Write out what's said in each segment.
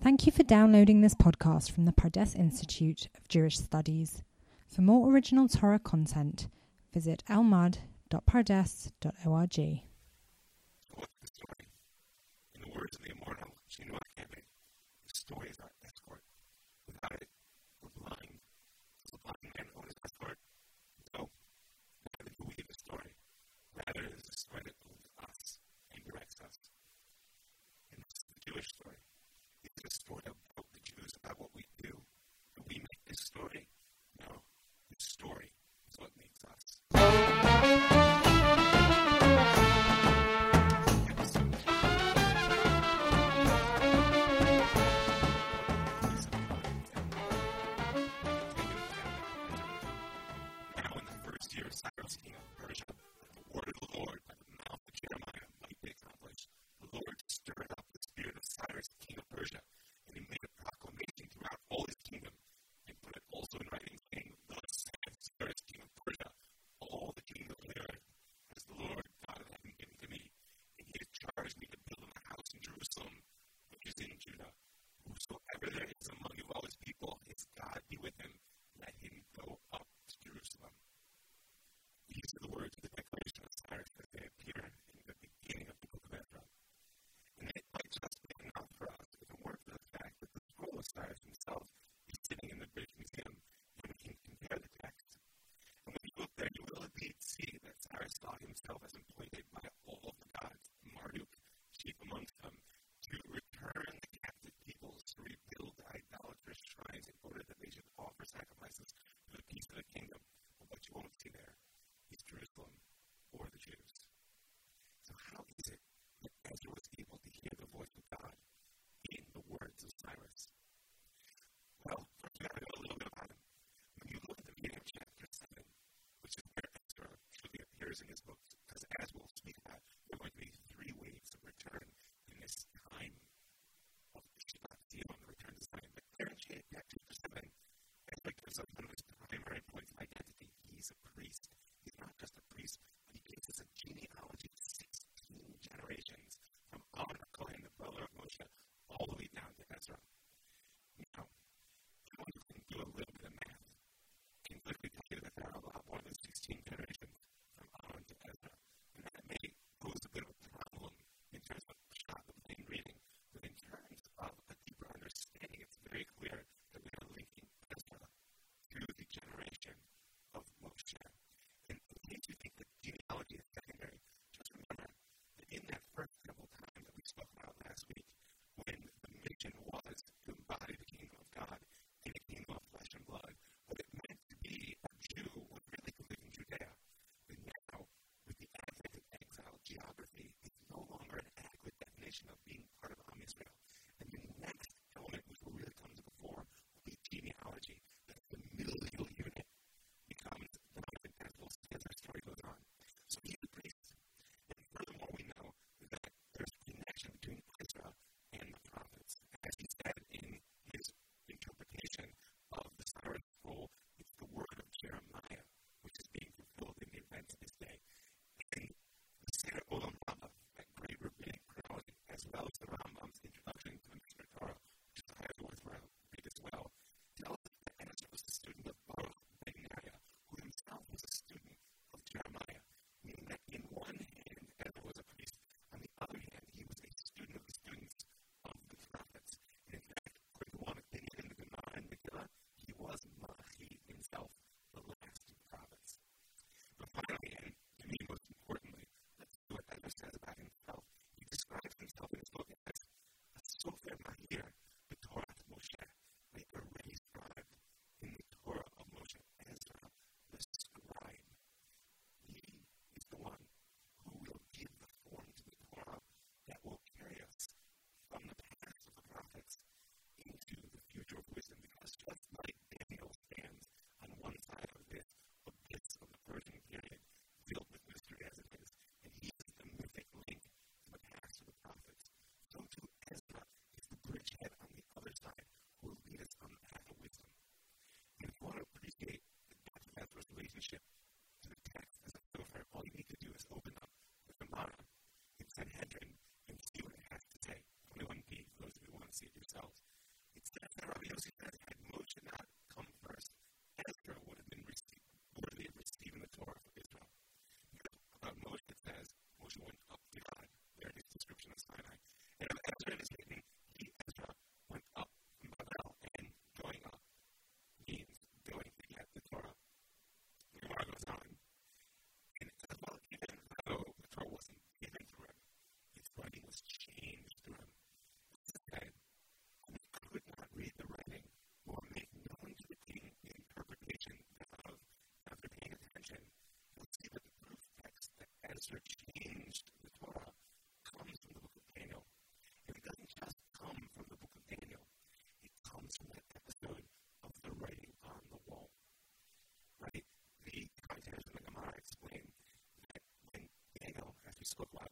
Thank you for downloading this podcast from the Pardes Institute of Jewish Studies. For more original Torah content, visit elmad.pardes.org. What's the story? In the words of the immortal Chinua Achebe, the story is our escort. Without it, we're blind. Does the blind man own his escort? No. Neither do we the story. Rather, it is a story that owns us and directs us. And this is the Jewish story. It's a story about the Jews, about what we do. Do we make this story? Himself, as appointed by all of the gods, Marduk, chief amongst them, to return the captive peoples, to rebuild the idolatrous shrines in order that they should offer sacrifices for the peace of the kingdom. But what you won't see there is Jerusalem or the Jews. So how is it that Ezra was able to hear the voice of God in the words of Cyrus? Well, first we gotta know a little bit about him. When you look at the beginning of chapter 7, which is where Ezra truly appears in his books, Facebook Live.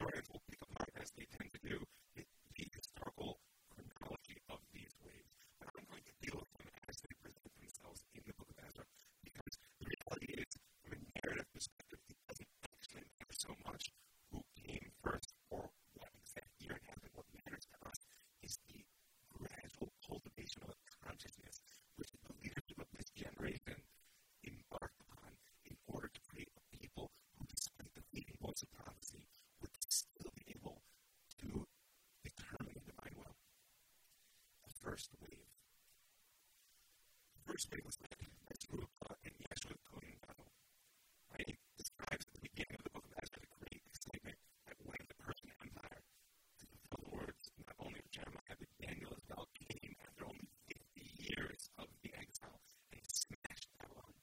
Apart as they tend to do the, the historical chronology of these waves. But I'm going to deal with them as they present themselves in the book of Ezra because the reality is, from a narrative perspective, it doesn't actually matter so much who came first or what exact year it happened. What matters to us is the gradual cultivation of a consciousness which the leadership of this generation embarked upon in order to create a people who, despite the fleeting voice of prophecy, first wave. The first wave was led by Zerubbabel and Yeshua Cohen Gadol. Right? He describes at the beginning of the book of Ezra the great excitement that when the Persian Empire, to fulfill the words not only of Jeremiah but Daniel as well, came after only 50 years of the exile and smashed Babylon.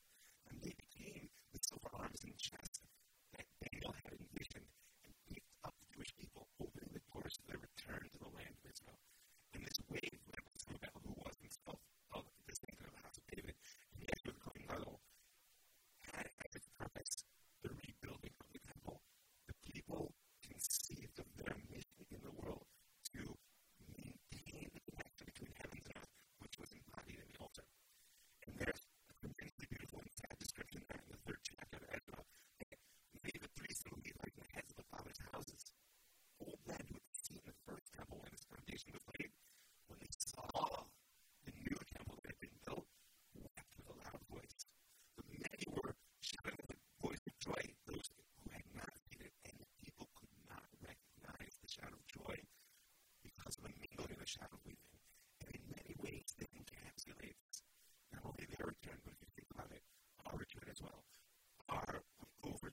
And they became the silver arms and chests that Daniel had envisioned and picked up the Jewish people, opening the doors to their return to the land of Israel. And this wave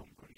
from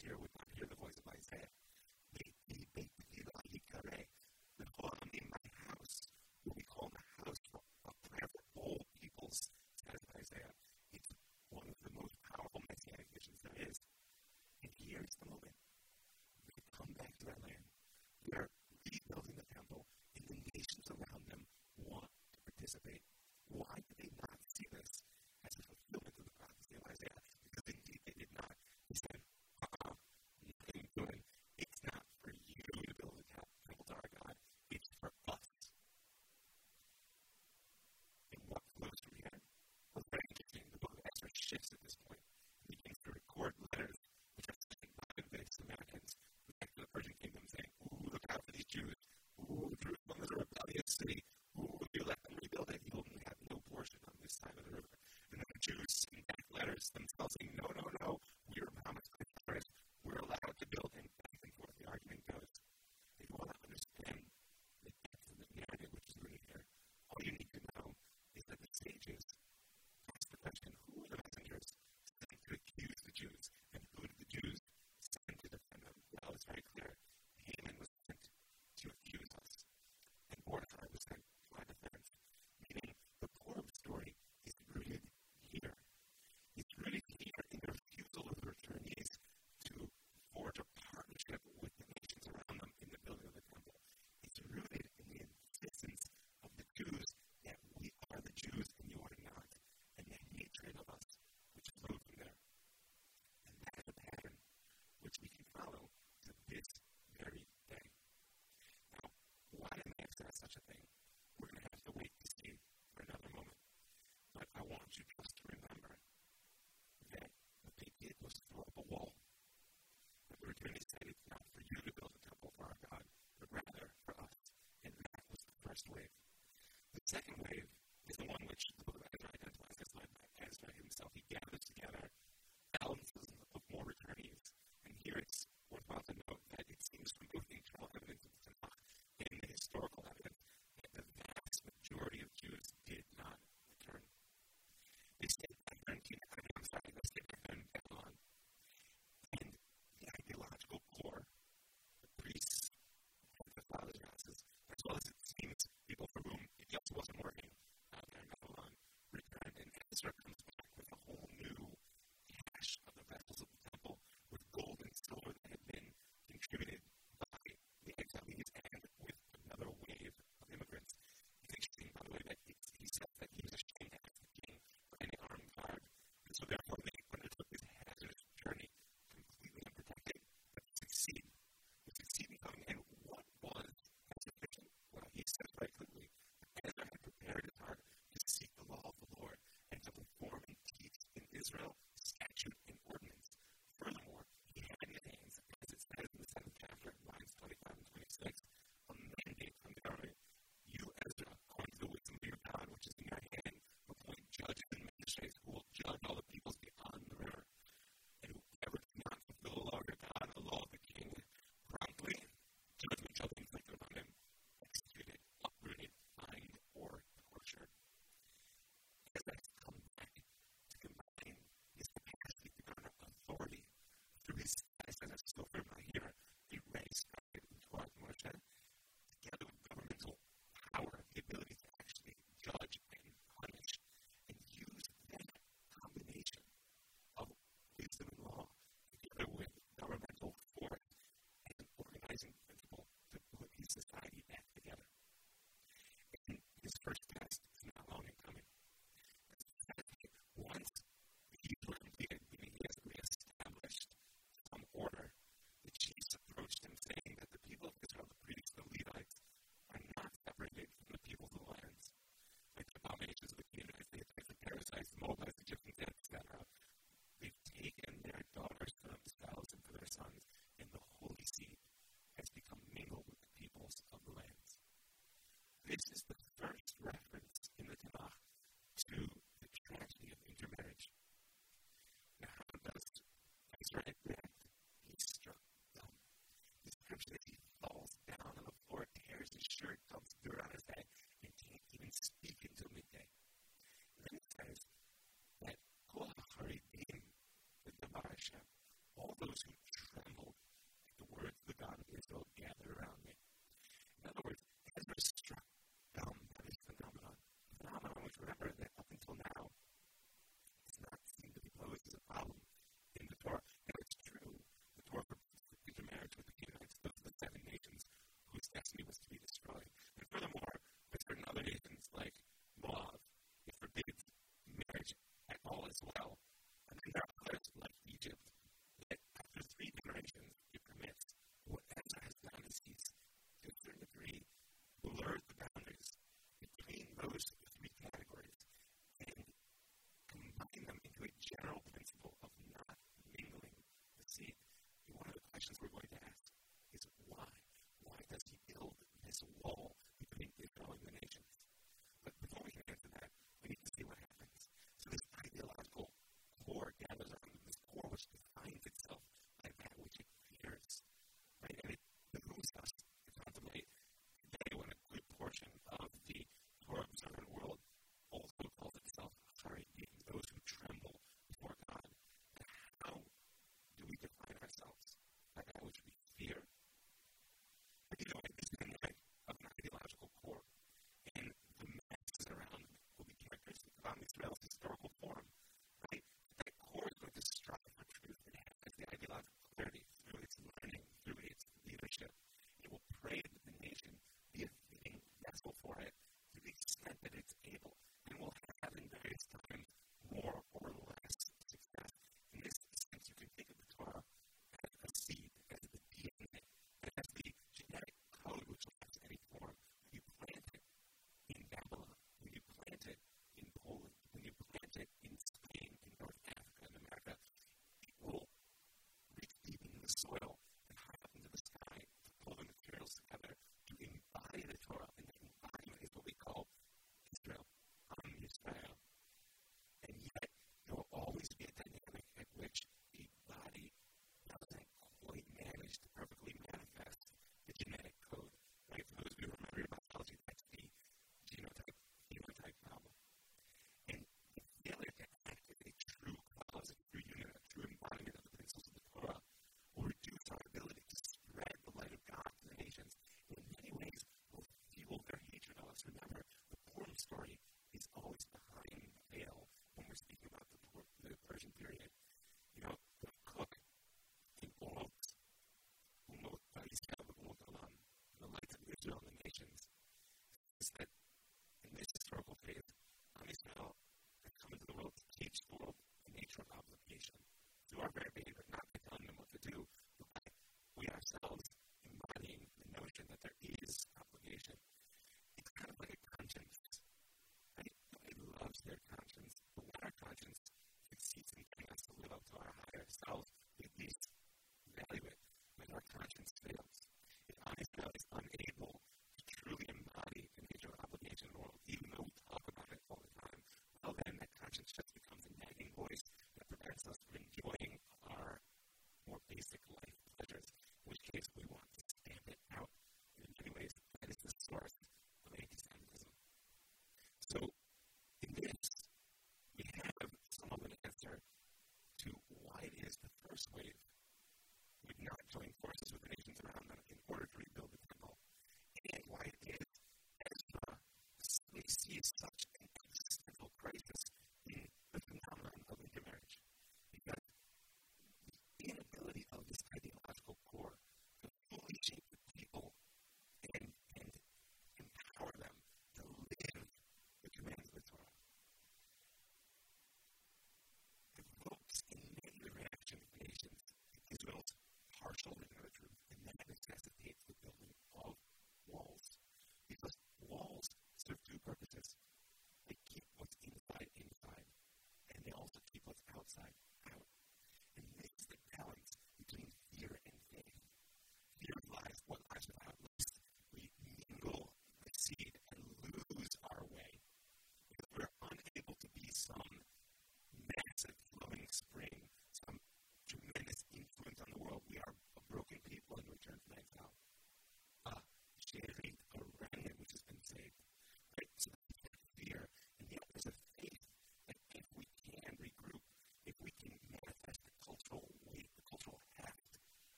easier. We themselves a note first wave. The second wave is the one which the book of Ezra identifies as led by Ezra himself. He gathers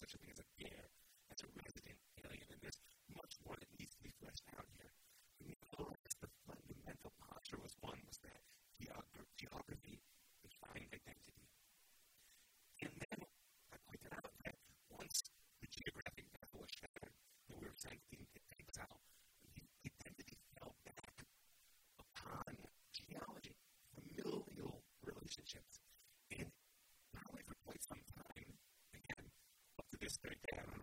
such a thing as a resident alien, and there's much more that needs to be fleshed out here. But nevertheless, the fundamental posture was one was that geography defined identity. And then I pointed out that once the geographic veil was shattered and we were sent into exile, relationships. And probably for quite some time, again, up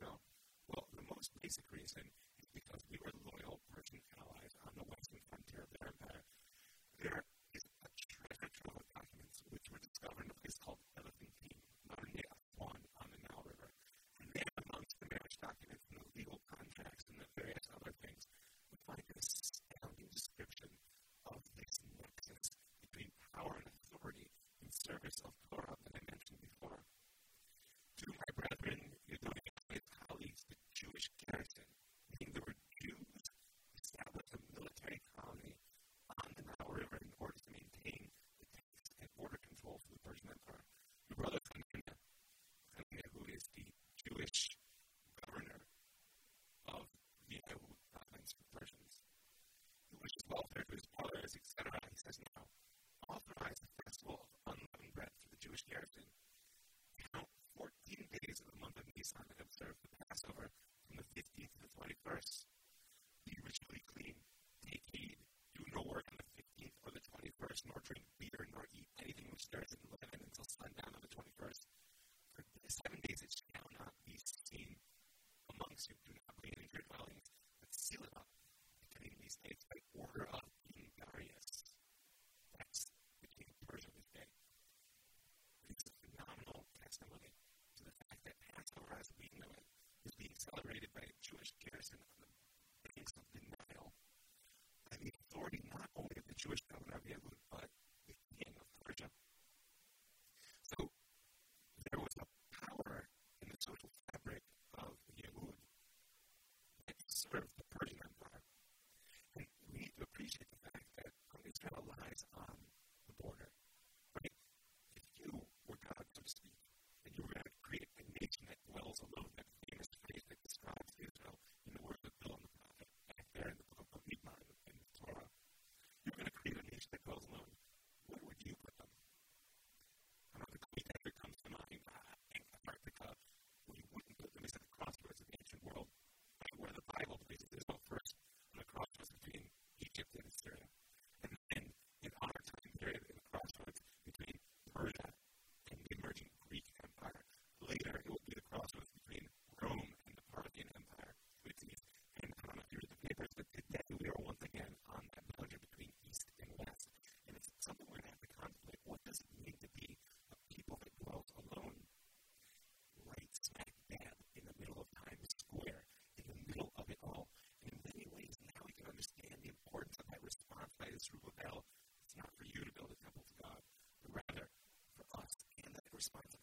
Well, the most basic reason order of King Darius. That's the king of Persia we today. It's a phenomenal testimony to the fact that Passover, as we know it, is being celebrated by a Jewish garrison on the banks of the Nile by the authority not only of the Jewish governor of Yehud, but the king of Persia. So there was a power in the social fabric of Yehud that served response.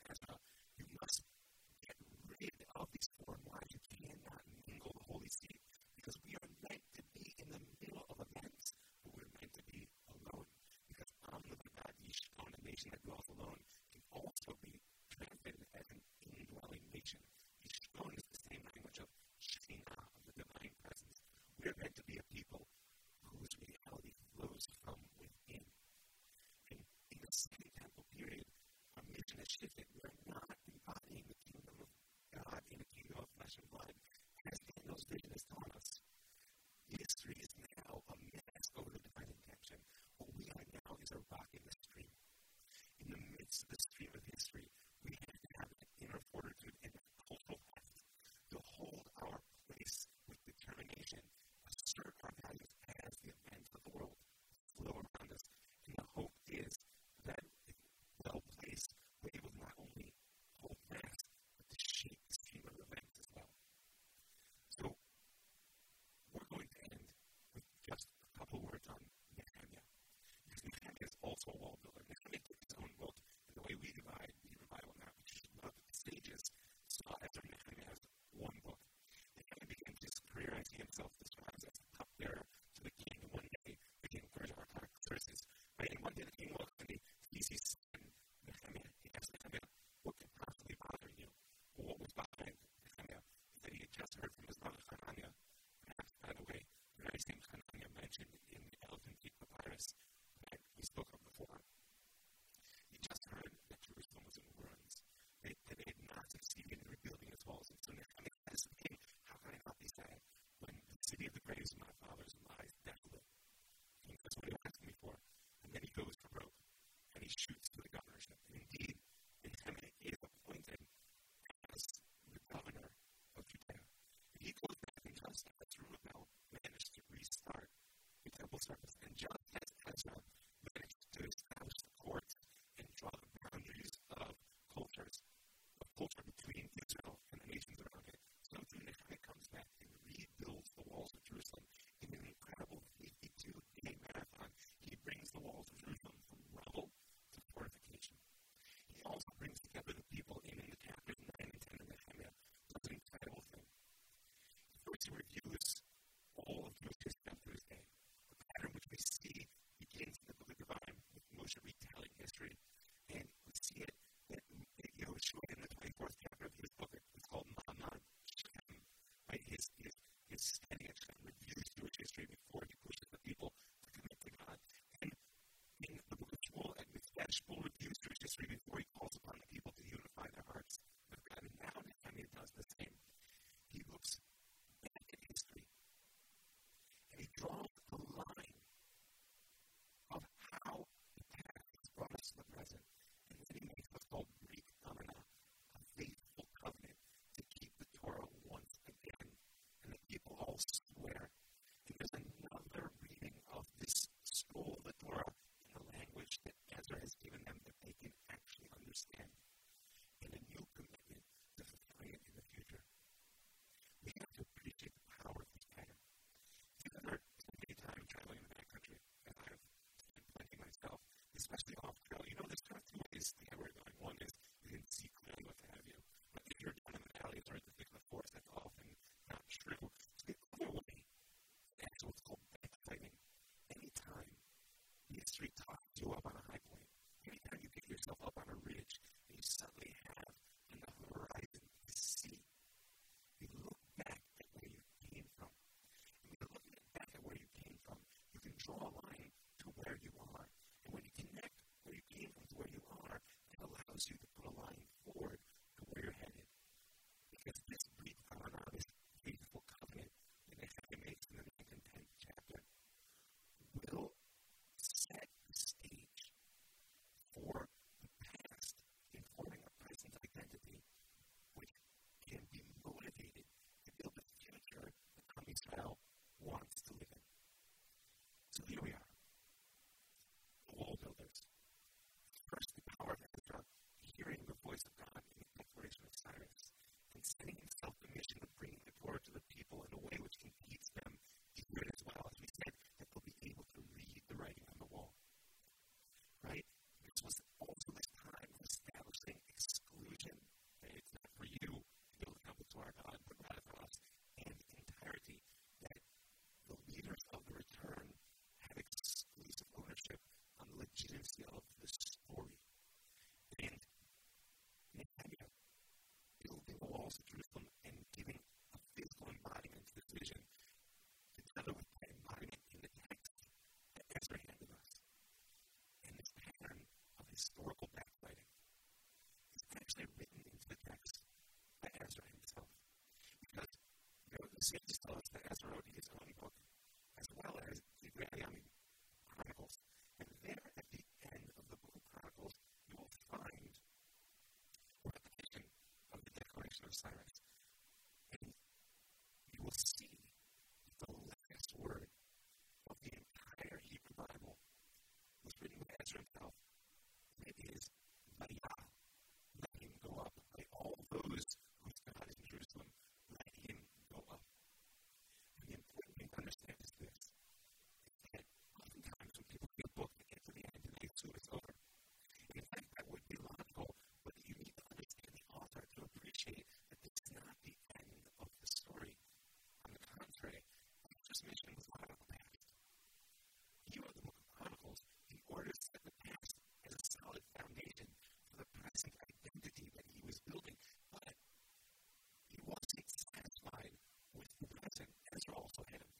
school wall building. spool of users just reading for especially off trail, you know, there's kind of two ways to how we're going. One is you can see clearly what have you. But if you're down in the alleys or in the thick of the forest, that's often not true. So the other way, that's what's called backsliding. Anytime history talks you up on a high point, anytime you get yourself up on a ridge and you suddenly have enough of a horizon to see, you look back at where you came from. And when you're looking back at where you came from, you can draw a line. Thanks, man. actually written into the text by Ezra himself. Because you know, the sages tell us that Ezra wrote his own book, as well as the Grayami Chronicles. And there at the end of the book of Chronicles, you will find a repetition of the declaration of Cyrus. ahead and